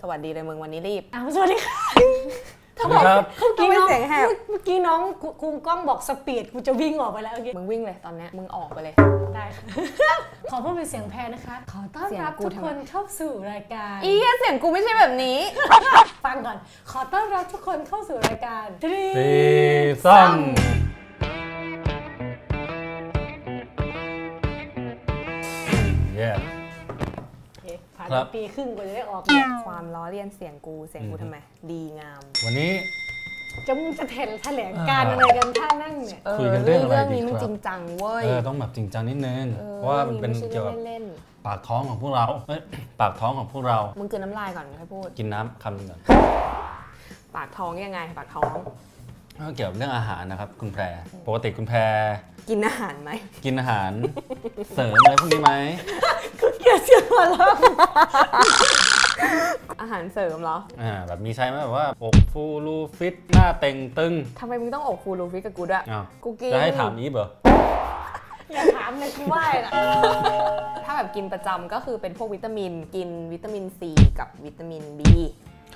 สวัสดีเลยมึงวันนี้รีบ อ้าวสวัสดีค่ะสวัสดีครับ เมื่อกี้น้องทำไมเสียงแหบ เมื่อกี้น้องคุคุงกล้องบอกสปีดกูจะวิ่งออกไปแล้วโอเคมึงวิ่งเลยตอนเนี้ยมึงออกไปเลย ได้ค่ะ ขอพูดเป็นเสียงแพรนะคะ ขอต้อนรับเสียงกูทุกทำไมคนเข้าสู่รายการ อีเหี้ยเสียงกูไม่ใช่แบบนี้ ฟังก่อน ขอต้อนรับทุกคนเข้าสู่รายการทรีซีซั่นเย้โอ เคผ่านครับปีครึ่งกว่าจะได้ออกความล้อเลียนเสียงกูเสียงกูทำไม ดีงาม วันนี้จะมึงจะแถลแถลงการอะไรกันท่านั่งเนี่ยเออคุยกันเรื่องอะไรเรื่องดีนี้มันครับจริงจังเว้ยเออต้องแบบจริงจังนิดนึงออเพราะว่ามันเป็นไม่ใช่เกี่ยวกับเล่นปากท้องของพวกเราเอ้ยปากท้องของพวกเราๆมึงกินน้ำลายก่อนค่อยพูด กินน้ำคำหนึงก่อนปากท้องยังไง ปากท้องก็เกี่ยวกับเรื่องอาหารนะครับ คุณแพร ปกติคุณแพร กินอาหารไหม กินอาหาร เสริมอะไรพวกนี้ไหม เกิดเสียงหัวเราะอาหารเสริมเหรอ อ่าแบบมีใช้ไหมแบบว่าอกฟูรูฟิตหน้าเต่งตึงทำไมมึงต้องอกฟูรูฟิตกับกูด้วย อ้าวกูกิน จะให้ถามนี้เหรอ อย่าถามเลยกูไหว้ละถ้าแบบกินประจำก็คือเป็นพวกวิตามิน กินวิตามินซีกับวิตามินบี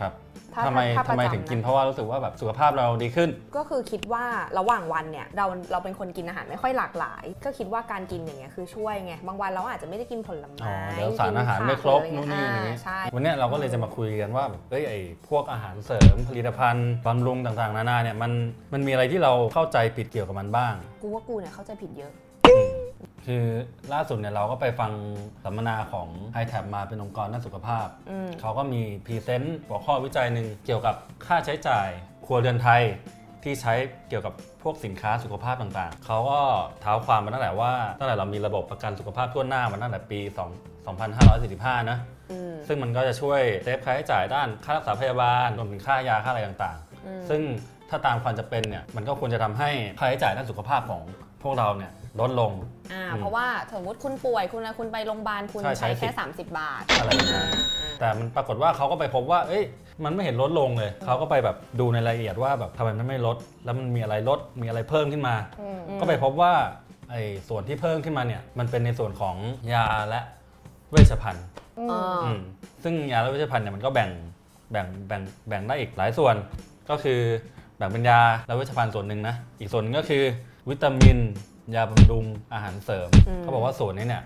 ครับถ้าทำไมถ้าประทำไมจำถึงกินนะเพราะว่ารู้สึกว่าแบบสุขภาพเราดีขึ้น ก็คือคิดว่าระหว่างวันเนี่ยเราเราเป็นคนกินอาหารไม่ค่อยหลากหลาย ก็คิดว่าการกินอย่างเงี้ยคือช่วยไงบางวันเราอาจจะไม่ได้กินผลอ๋อไม้เดี๋ยวสารอาหารไม่ครบนู่นนี่อย่างนี้นี้ใช่วันเนี้ยเราก็เลยจะมาคุยกันว่าแบบเอ้ยไอ้พวกอาหารเสริมผลิตภัณฑ์บำรุงต่างๆ นานาเนี่ยมันมันมีอะไรที่เราเข้าใจผิดเกี่ยวกับมันบ้าง กูว่ากูเนี่ยเข้าใจผิดเยอะอืม คือล่าสุดเนี่ยเราก็ไปฟังสัมมนาของ i t a b มาเป็นองค์กรด้านสุขภาพอืมเขาก็มี present หัวข้อวิจัยหนึ่งเกี่ยวกับค่าใช้จ่ายครัวเรือนไทยที่ใช้เกี่ยวกับพวกสินค้าสุขภาพต่างๆ เขาก็เท้าความมาตั้งแต่ว่าตั้งแต่เรามีระบบประกันสุขภาพทั่วหน้ามาตั้งแต่ปี 2 2545 นะอืมซึ่งมันก็จะช่วย save ค่าใช้จ่ายด้านค่ารักษาพยาบาลรวมถึงค่ายาค่าอะไรต่างอืมๆซึ่งถ้าตามควรจะเป็นเนี่ยมันก็ควรจะทำให้ค่าใช้จ่ายด้านสุขภาพของพวกเราเนี่ย ลดลงอ่าอืมเพราะว่าสมมติคุณป่วยคุณคุณไปโรงพยาบาลคุณใช่ใช้ใช้แค่ สิทธิ์30 บาทอะไรอย่างเงี้ย แต่มันปรากฏว่าเขาก็ไปพบว่า เอ้ย มันไม่เห็นลดลงเลย เขาก็ไปแบบดูในรายละเอียดว่าแบบทำไมมันไม่ลด แล้วมันมีอะไรลด มีอะไรเพิ่มขึ้นมา อืมก็ไปพบว่าไอ้ส่วนที่เพิ่มขึ้นมาเนี่ย มันเป็นในส่วนของยาและเวชภัณฑ์อืม อ่าอืมซึ่งยาและเวชภัณฑ์เนี่ยมันก็แบ่ง แบ่ง แบ่ง แบ่งได้อีกหลายส่วน ก็คือแบ่งเป็นยาและเวชภัณฑ์ส่วนหนึ่งนะ อีกส่วนหนึงก็คือวิตามิน ยาบำรุงอาหารเสริมอืมเขาบอกว่าส่วนนี้เนี่ย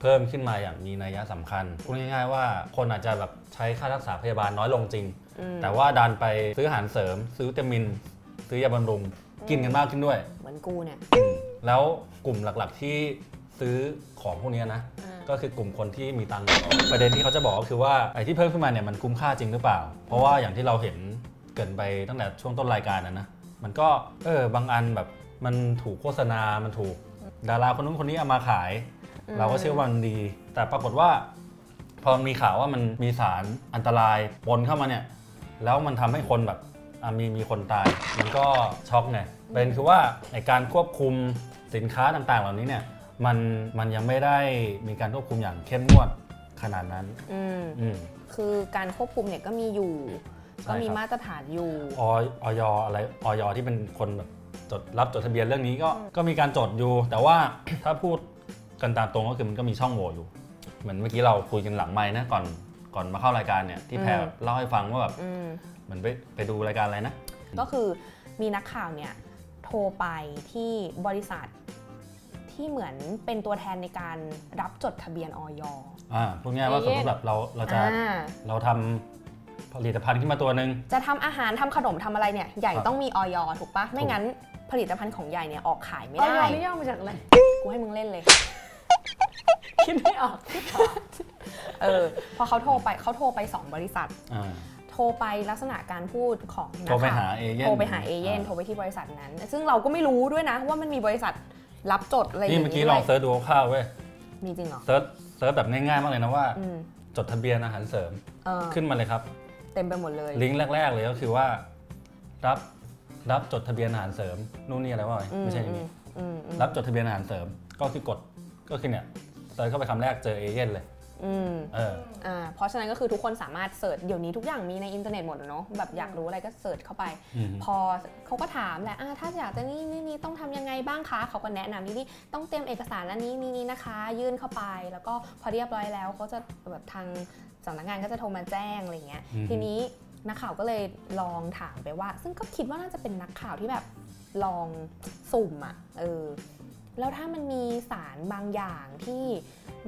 เพิ่มขึ้นมาอย่างมีนัยสำคัญพูดง่ายๆว่าคนอาจจะแบบใช้ค่ารักษาพยาบาลน้อยลงจริงอืมแต่ว่าดันไปซื้ออาหารเสริม ซื้อวิตามิน ซื้อยาบำรุงกินกันมากขึ้นด้วย เหมือนกูเนี่ยแล้วกลุ่มหลักๆที่ซื้อของพวกเนี้ยนะอ่าก็คือกลุ่มคนที่มีตังค์ประเด็นที่เขาจะบอกก็คือว่าไอ้ที่เพิ่มขึ้นมาเนี่ยมันคุ้มค่าจริงหรือเปล่า เพราะว่าอย่างที่เราเห็นเกรินไปตั้งแต่ช่วงต้นรายการนะนะมันก็เออบางอันแบบ มันถูกโฆษณา มันถูกดาราคนนู้นคนนี้เอามาขายอืมเราก็เชื่อว่ามันดี แต่ปรากฏว่าพอมีข่าวว่ามันมีสารอันตรายปนเข้ามาเนี่ย แล้วมันทำให้คนแบบอะมีมีคนตาย มันก็ช็อกไงเป็นคือว่าในการควบคุมสินค้าต่างๆ เหล่านี้เนี่ยมันมันยังไม่ได้มีการควบคุมอย่างเข้มงวดขนาดนั้นอืมอืมคือการควบคุมเนี่ยก็มีอยู่ใช่ก็มีครับมาตรฐานอยู่อออยอะไรออยที่เป็นคนแบบ จดรับจดทะเบียนเรื่องนี้ก็ก็มีการจดอยู่ แต่ว่าถ้าพูดกันตามตรงก็คือมันก็มีช่องโหว่อยู่ เหมือนเมื่อกี้เราคุยกันหลังไม้นะก่อนก่อนมาเข้ารายการเนี่ยที่แพรอืมเล่าให้ฟังว่าแบบอืมเหมือนไปไปดูรายการอะไรนะ ก็คือมีนักข่าวเนี่ยโทรไปที่บริษัทที่เหมือนเป็นตัวแทนในการรับจดทะเบียนออยอ่าพูดง่ายๆว่าสมมติแบบเราเราจะอ่า เราทำ ผลิตภัณฑ์ขึ้นมาตัวหนึ่งจะทำอาหารทำขนมทำอะไรเนี่ยใหญ่ครับต้องมีออยถูกปะไม่งั้นผลิตภัณฑ์ของใหญ่เนี่ยออกขายไม่ออยได้นี่ย่อมาจากอะไรกูให้มึงเล่นเลยคิดไม่ออกเออพอเขาโทรไปเขาโทรไป 2 บริษัทอ่าโทรไปลักษณะการพูดของนักโทรไปข่วหาเอเย่นโทรไปหาเอเย่นโทรไปที่บริษัทนั้น ซึ่งเราก็ไม่รู้ด้วยนะว่ามันมีบริษัทรับจดอะไรอย่างนี่นี้เมื่อกี้ด้ลวองยเซิร์ชดูคร่าวๆเว้ยมีจริงเหรอเซิร์ชเซิร์ชแบบง่ายๆมากเลยนะว่าอืมจดทะเบียนอาหารเสริมเออขึ้นมาเลยครับเต็มไปหมดเลย ลิงก์แรก ๆ เลยก็คือว่า รับรับจดทะเบียนอาหารเสริมนู่นนี่อะไรวะอืไม่ใช่อย่างนี้อืมอืมรับจดทะเบียนอาหารเสริมก็คือกดก็คือเนี่ยเซิร์ชเข้าไปคำแรกเจอเอเย่นเลยอืมเอออ่าเพราะฉะนั้นก็คือทุกคนสามารถเสิร์ชเดี๋ยวนี้ทุกอย่างมีในอินเทอร์เน็ตหมดอะเนาะแบบอยากรู้อะไรก็เสิร์ชเข้าไปอืมพอเขาก็ถามแหละอ่าถ้าอยากจะนี่นี่นี่ต้องทำยังไงบ้างคะเขาก็แนะนำนี่นี่ต้องเตรียมเอกสารอันนี้นี่นี่นะคะ ยื่นเข้าไป แล้วก็พอเรียบร้อยแล้วเขาจะแบบทาง สสำนักงานก็จะโทรมาแจ้งอะไรเงี้ยอือฮึทีนี้นักข่าวก็เลยลองถามไปว่า ซึ่งก็คิดว่าน่าจะเป็นนักข่าวที่แบบลองสุ่มอะเออ แล้วถ้ามันมีสารบางอย่างที่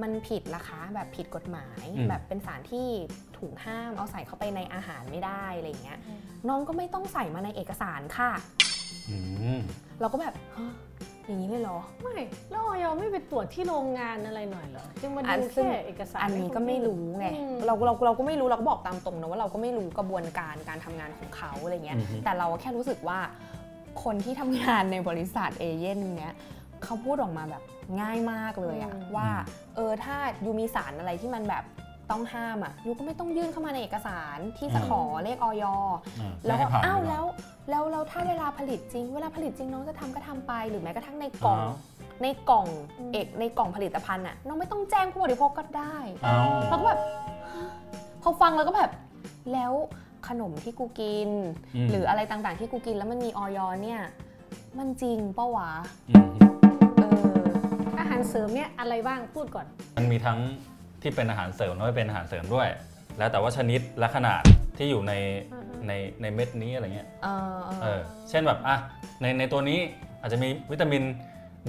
มันผิดล่ะคะแบบผิดกฎหมายอืมแบบเป็นสารที่ถูกห้ามเอาใส่เข้าไปในอาหารไม่ได้อะไรเงี้ยน้องก็ไม่ต้องใส่มาในเอกสารค่ะอืมเราก็แบบฮะ อย่างนี้เลยเหรอ ไม่แล้วออยไม่ไปตรวจที่โรงงานอะไรหน่อยเหรอจึงมาอันดูซึ่งแค่เอกสารอันนี้ก็ไม่รู้ไงอืมเราเราเราก็ไม่รู้เราก็บอกตามตรงนะว่าเราก็ไม่รู้กระบวนการการทำงานของเขาอะไรเงี้ยอือฮึแต่เราแค่รู้สึกว่าคนที่ทำงานในบริษัทเอเย่นเนี้ยเขาพูดออกมาแบบง่ายมากเลยอะว่าเออถ้ายูมีสารอะไรที่มันแบบ ต้องห้ามอะยูก็ไม่ต้องยื่นเข้ามาในเอกสารที่จะขอเลขออยอ่าแล้วให้ผ่านอ้าวดีกแล้วแล้วแล้วถ้าเวลาผลิตจริง เวลาผลิตจริงน้องจะทำก็ทำไป หรือแม้กระทั่งในกล่องอ้าวในกล่องเอกในกล่องผลิตภัณฑ์อะน้องไม่ต้องแจ้งผู้บริโภคก็ได้อ้าวเราก็แบบพอฟังแล้วก็แบบแล้วขนมที่กูกินมหรืออะไรต่างๆที่กูกินแล้วมันมีออยเนี่ยมันจริงปะวะมเอออาหารเสริมเนี่ยอะไรบ้างพูดก่อน มันมีทั้ง ที่เป็นอาหารเสริมและไม่เป็นอาหารเสริมด้วย แล้วแต่ว่าชนิดและขนาดที่อยู่ในอือฮึในในเม็ดนี้อะไรเงี้ยเออเอเอออเช่นแบบอะในในตัวนี้อาจจะมีวิตามิน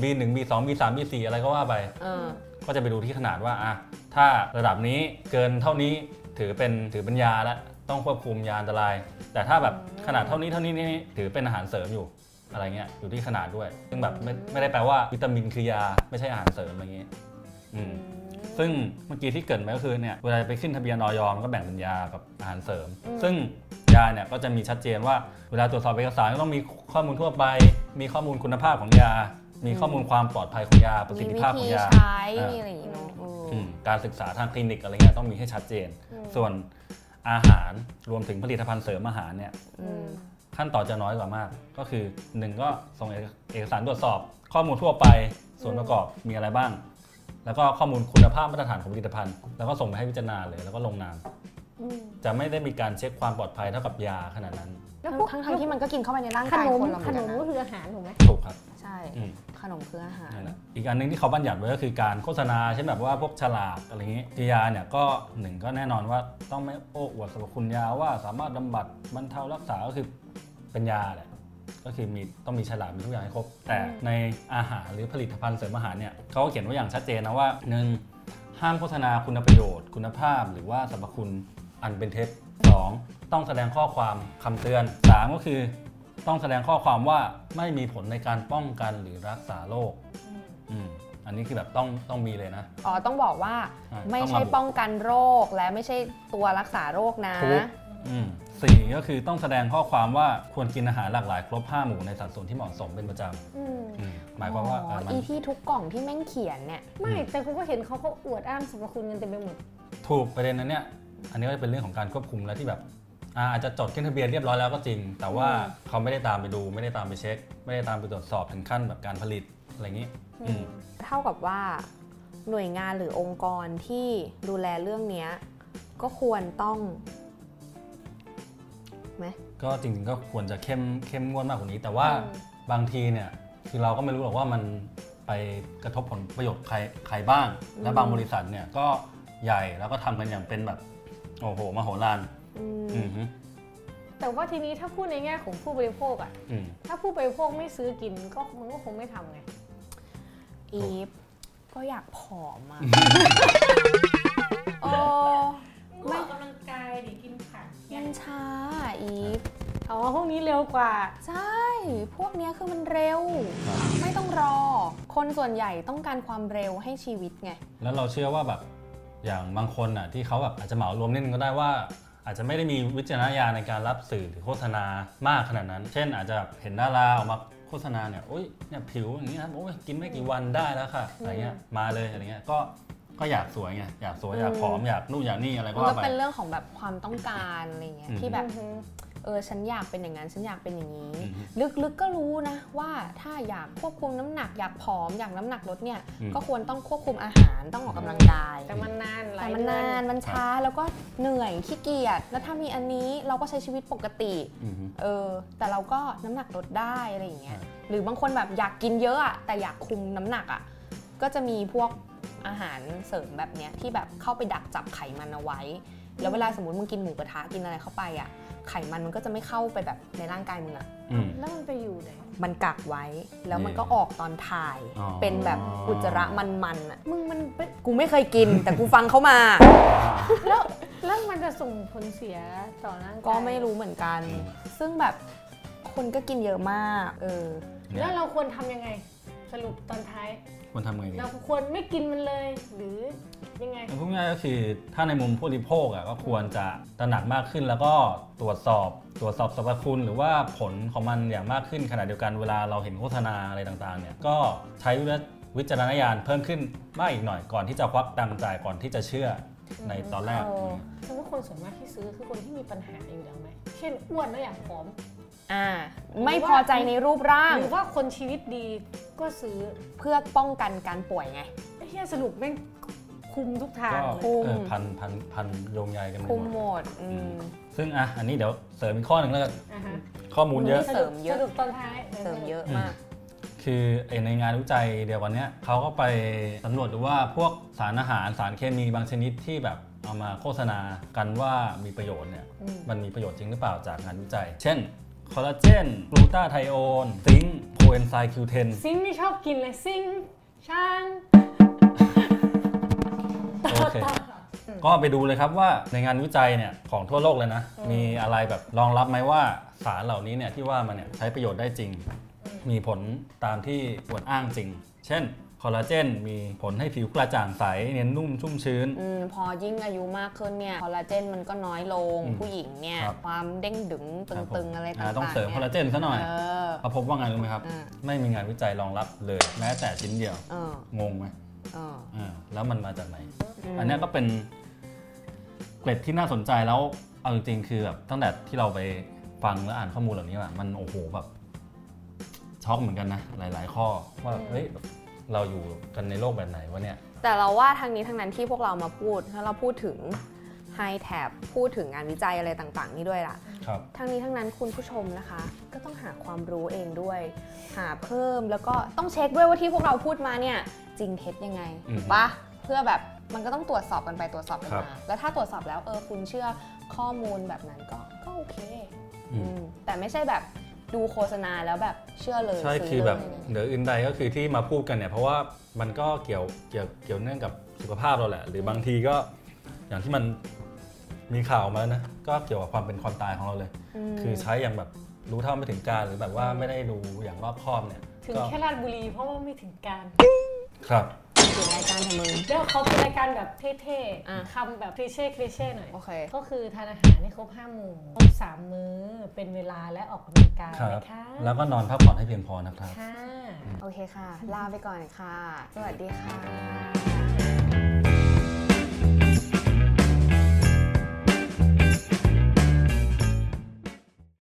B1 B2 B3 B4 อะไรก็ว่าไปเออก็จะไปดูที่ขนาดว่าอะถ้าระดับนี้เกินเท่านี้ถือเป็นถือเป็นยาแล้วต้องควบคุมยาอันตราย แต่ถ้าแบบขนาดเท่านี้เท่านี้นี่ถือเป็นอาหารเสริมอยู่อะไรเงี้ยอยู่ที่ขนาดด้วย ซึ่งแบบไม่ไม่ได้แปลว่าวิตามินคือยาไม่ใช่อาหารเสริมอะไรเงี้ยอืม ซึ่งเมื่อกี้ที่เกริดไปก็คือเนี่ยเวลาไปขึ้นทะเบียนออยมันก็แบ่งเป็นยากับอาหารเสริม ซึ่งยาเนี่ยก็จะมีชัดเจนว่าเวลาตรวจสอบเอกสารก็ต้องมีข้อมูลทั่วไป มีข้อมูลคุณภาพของยา มีข้อมูลความปลอดภัยของยาประสิมีทธิวิภาพขธีองยาใช้อ่ามีมีอะไรอย่างงี้เนาะเออออืมการศึกษาทางคลินิกอะไรเงี้ยต้องมีให้ชัดเจน ส่วนอาหารรวมถึงผลิตภัณฑ์เสริมอาหารเนี่ยอืมขั้นตอนจะน้อยกว่ามาก ก็คือหนึ่งก็ส่งเอกเอกสารตรวจสอบข้อมูลทั่วไปส่วนประกอบมีอะไรบ้าง แล้วก็ข้อมูลคุณภาพมาตรฐานของผลิตภัณฑ์ แล้วก็ส่งไปให้พิจารณาเลยแล้วก็ลงนาม อืมจะไม่ได้มีการเช็คความปลอดภัยเท่ากับยาขนาดนั้นแล้วพวกทั้งทั้งที่มันก็กินเข้าไปในร่างขกายนมคนเราเหขมือนนกันมนะก็คืออาหารถูกไหมถูกครับใช่ อืม ขนมคืออาหาร นั่นแหละอีกอันหนึงที่เขาบัญญัติไว้ก็คือการโฆษณาเช่นแบบว่าพวกฉลากอะไรอย่างนี้คือยาเนี่ยก็หนึ่งก็แน่นอนว่าต้องไม่โอ้อวดสรรพคุณยาว่าสามารถบำบัดบรรเทารักษาก็คือเป็นยาแหละ ก็คือมีต้องมีฉลากมีทุกอย่างให้ครบ แต่ในอาหารหรือผลิตภัณฑ์เสริมอาหารเนี่ยเขาก็เขียนไว้อย่างชัดเจนนะว่าหนึ่งห้ามโฆษณาคุณประโยชน์ คุณภาพ หรือว่าสรรพคุณอันเป็นเท็จสองต้องแสดงข้อความคำเตือนสามก็คือ ต้องแสดงข้อความว่าไม่มีผลในการป้องกันหรือรักษาโรคอืมอันนี้คือแบบต้องต้องมีเลยนะ อ๋อ ต้องบอกว่าอ่าไม่ต้องใช่ระบุป้องกันโรคและไม่ใช่ตัวรักษาโรคนะ ทุกอืมสี่ก็คือต้องแสดงข้อความว่าควรกินอาหารหลากหลาย ครบ 5 หมู่ในสัดส่วนที่เหมาะสมเป็นประจอืมำอืมหมายความว่าอ๋อเออมันอีที่ทุกกล่องที่แม่งเขียนเนี่ย ไม่แต่คุณก็เห็นเขาก็อวดอ้างสรรพคุณกันเต็มไปหมด ถูกประเด็นนั้นเนี่ยอันนี้ก็จะเป็นเรื่องของการควบคุมแล้วที่แบบอ่าอาจจะจดขึ้นทะเบียนเรียบร้อยแล้วก็จริง แต่ว่าเขาไม่ได้ตามไปดู ไม่ได้ตามไปเช็ค ไม่ได้ตามไปตรวจสอบถึงขั้นแบบการผลิตอะไรอย่างนี้อืม เท่ากับว่าหน่วยงานหรือองค์กรที่ดูแลเรื่องเนี้ยก็ควรต้อง ไหมก็จริงๆก็ควรจะเข้มเข้มงวดมากกว่านี้ แต่ว่าอืมบางทีเนี่ยคือเราก็ไม่รู้หรอกว่ามันไปกระทบผลประโยชน์ใครใครบ้าง และบางบริษัทเนี่ยก็ใหญ่แล้วก็ทำกันอย่างเป็นแบบโอ้โหมโหฬารอืมอืมฮึแต่ว่าทีนี้ถ้าพูดในแง่ของผู้บริโภคอะอืมถ้าผู้บริโภคไม่ซื้อกินก็มันก็คงไม่ทำไงอีฟก็อยากผอมอะโอ้ไม่ออกกำลังกายดิกินผักเนี่ มัยนช้าอีฟอ๋อพวกนี้เร็วกว่า ใช่ พวกเนี้ยคือมันเร็ว ไม่ต้องรอ คนส่วนใหญ่ต้องการความเร็วให้ชีวิตไง แล้วเราเชื่อว่าแบบอย่างบางคนอะที่เขาแบบอาจจะเหมารวมนิดนึงก็ได้ว่า อาจจะไม่ได้มีวิจารณญาณในการรับสื่อหรือโฆษณามากขนาดนั้น เช่น อาจจะเห็นดาราออกมาโฆษณาเนี่ยโอ้ยเนี่ยผิวอย่างนี้นะโอ้ยกินไม่กี่วันได้แล้วค่ะอะไรเงี้ยมาเลยอะไรเงี้ยก็ ก็อยากสวยไงอยากสวยอยากผอมอยากนู่นอยากนี่อะไรก็มันก็ว่าไป เป็นเรื่องของแบบความต้องการอะไรเงี้ยอืมที่แบบอือฮึเออฉันอยากเป็นอย่างนั้นฉันอยากเป็นอย่างนี้ อืมลึกๆก็รู้นะว่าถ้าอยากควบคุมน้ำหนักอยากผอมอยากน้ำหนักลดเนี่ยอืม ก็ควรต้องควบคุมอาหารต้องออกกำลังกาย แต่มันนานหลาแต่ยมันเดือนานมันช้าแล้วก็เหนื่อยขี้เกียจแล้วถ้ามีอันนี้เราก็ใช้ชีวิตปกติ อืมฮึ เออแต่เราก็น้ำหนักลดได้อะไรอย่างเงี้ยใช่ หรือบางคนแบบอยากกินเยอะอะแต่อยากคุมน้ำหนักอะก็จะมีพวก อาหารเสริมแบบเนี้ยที่แบบเข้าไปดักจับไขมันเอาไว้ แล้วเวลาสมมติมึงกินหมูกระทะกินอะไรเข้าไปอะไขมันมันก็จะไม่เข้าไปแบบในร่างกายมึงอะอืม แล้วมันไปอยู่ไหนมันกักไว้แล้วมันก็ออกตอนถ่าย อ๋อ เป็นแบบอุจจาระมันๆอะมึงมันเป็นกูไม่เคยกิน แต่กูฟังเขามา แล้วแล้วมันจะส่งผลเสียต่อร่างกายก็ไม่รู้เหมือนกัน ซึ่งแบบคนก็กินเยอะมาก เออเนี่ยแล้วเราควรทำยังไง สรุปตอนท้าย ควรทำไงดีเราควรไม่กินมันเลย หรือยังไง พูดง่ายๆก็คือถ้าในมุมผู้บริโภคอะก็ควรจะตระหนักมากขึ้นแล้วก็ตรวจสอบตรวจสอบสรรพคุณ หรือว่าผลของมันอย่างมากขึ้นขณะเดียวกันเวลาเราเห็นโฆษณาอะไรต่างๆเนี่ยก็ใช้วิจารณญาณเพิ่มขึ้นมากอีกหน่อยก่อนที่จะควักตังค์จ่ายก่อนที่จะเชื่อในตอนแรกเออฉันว่าคนส่วนมากที่ซื้อคือคนที่มีปัญหาอยู่แล้วไหม เช่นอ้วนแล้วอยากผอม อ่า ไม่พอใจในรูปร่าง หรือว่าคนชีวิตดี ก็ซื้อเพื่อป้องกันการป่วยไงไอ้เหี้ยสรุปแม่งคุมทุกทางก็เลยคุมเออพันพันพันโยงใยกันไปคุมหมดหมดอืม ซึ่งอะอันนี้เดี๋ยวเสริมอีกข้อหนึ่งแล้วกันอ่าฮะข้อมูลเยอะ เสริมเยอะ สรุปตอนท้ายเสริมเยอะมาก คือไอ้ในงานวิจัยเดียวกันเนี้ยเขาก็ไปสำรวจดูว่าพวกสารอาหารสารเคมีบางชนิดที่แบบเอามาโฆษณากันว่ามีประโยชน์เนี่ยอืมมันมีประโยชน์จริงหรือเปล่าจากงานวิจัย เช่น คอลลาเจนกลูตาไทโอน zinc โคเอนไซม์ Q10 zinc ไม่ชอบกินเลย zinc ช่างโอเคก็ไปดูเลยครับว่าในงานวิจัยเนี่ยของทั่วโลกเลยนะ มีอะไรแบบรองรับไหมว่าสารเหล่านี้เนี่ยที่ว่ามันเนี่ยใช้ประโยชน์ได้จริง มีผลตามที่กล่าวอ้างจริง เช่น คอลลาเจนมีผลให้ผิวกระจ่างใส เนียนนุ่มชุ่มชื้น อืมพอยิ่งอายุมากขึ้นเนี่ยคอลลาเจนมันก็น้อยลงอืมผู้หญิงเนี่ย ครับ ความเด้งดึงตครับผึมงๆ อะไรต่าอ่างๆต้องเสริมคอลลาเจนซะหน่อยเออเขาพบว่าไงรู้ไหมครับ อ่า ไม่มีงานวิจัยรองรับเลย แม้แต่ชิ้นเดียว เออ งงไหมเออ อ่าแล้วมันมาจากไหน ม อันเนี้ยก็เป็นเกร็ดที่น่าสนใจแล้วเอาจริงๆคือแบบตั้งแต่ที่เราไปฟังและอ่านข้อมูลเหล่านี้มามันโอ้โหแบบช็อกเหมือนกันนะหลาย ๆ ข้อว่าเฮ้ย เราอยู่กันในโลกแบบไหนวะเนี่ย แต่เราว่าทางนี้ทางนั้นที่พวกเรามาพูดถ้าเราพูดถึง High Tab พูดถึงงานวิจัยอะไรต่างๆ นี่ด้วยล่ะครับทั้งนี้ทั้งนั้นคุณผู้ชมนะคะ ก็ต้องหาความรู้เองด้วย หาเพิ่มแล้วก็ต้องเช็คด้วยว่าที่พวกเราพูดมาเนี่ยจริงเท็จยังไงอืมถูกปะเพื่อแบบมันก็ต้องตรวจสอบกันไปตรวจสอบกันครับมาแล้วถ้าตรวจสอบแล้วเออคุณเชื่อข้อมูลแบบนั้นก็ก็โอเคอืมอืมแต่ไม่ใช่แบบ ดูโฆษณาแล้วแบบเชื่อเลยใช่ซื้คือแบบเลยเหนืออื่นใดก็คือที่มาพูดกันเนี่ย เพราะว่ามันก็เกี่ยวเกี่ยวเกี่ยวเนื่องกับสุขภาพเราแหละ หรือบางทีก็อย่างที่มันมีข่าวมานะก็เกี่ยวกับความเป็นความตายของเราเลยมคือใช้อย่างแบบรู้เท่าไม่ถึงการหรือแบบว่าไม่ได้ดูอย่างรอบคอบเนี่ยถึงก็แค่ราชบุรีเพราะว่าไม่ถึงการ ครับ ถึงรายการทำมึงแล้วเขาเป็นรายการแบบเท่อะ ๆคำแบบคลีเช่คลีเช่หน่อย โอเค ก็คือทานอาหารให้ครบห้าหมู่ครบสามมื้อเป็นเวลาและออกกำลังกายครับ นะคะแล้วก็นอนพักผ่อนให้เพียงพอนะครับ ค่ะ โอเคค่ะ ลาไปก่อนค่ะ สวัสดีค่ะ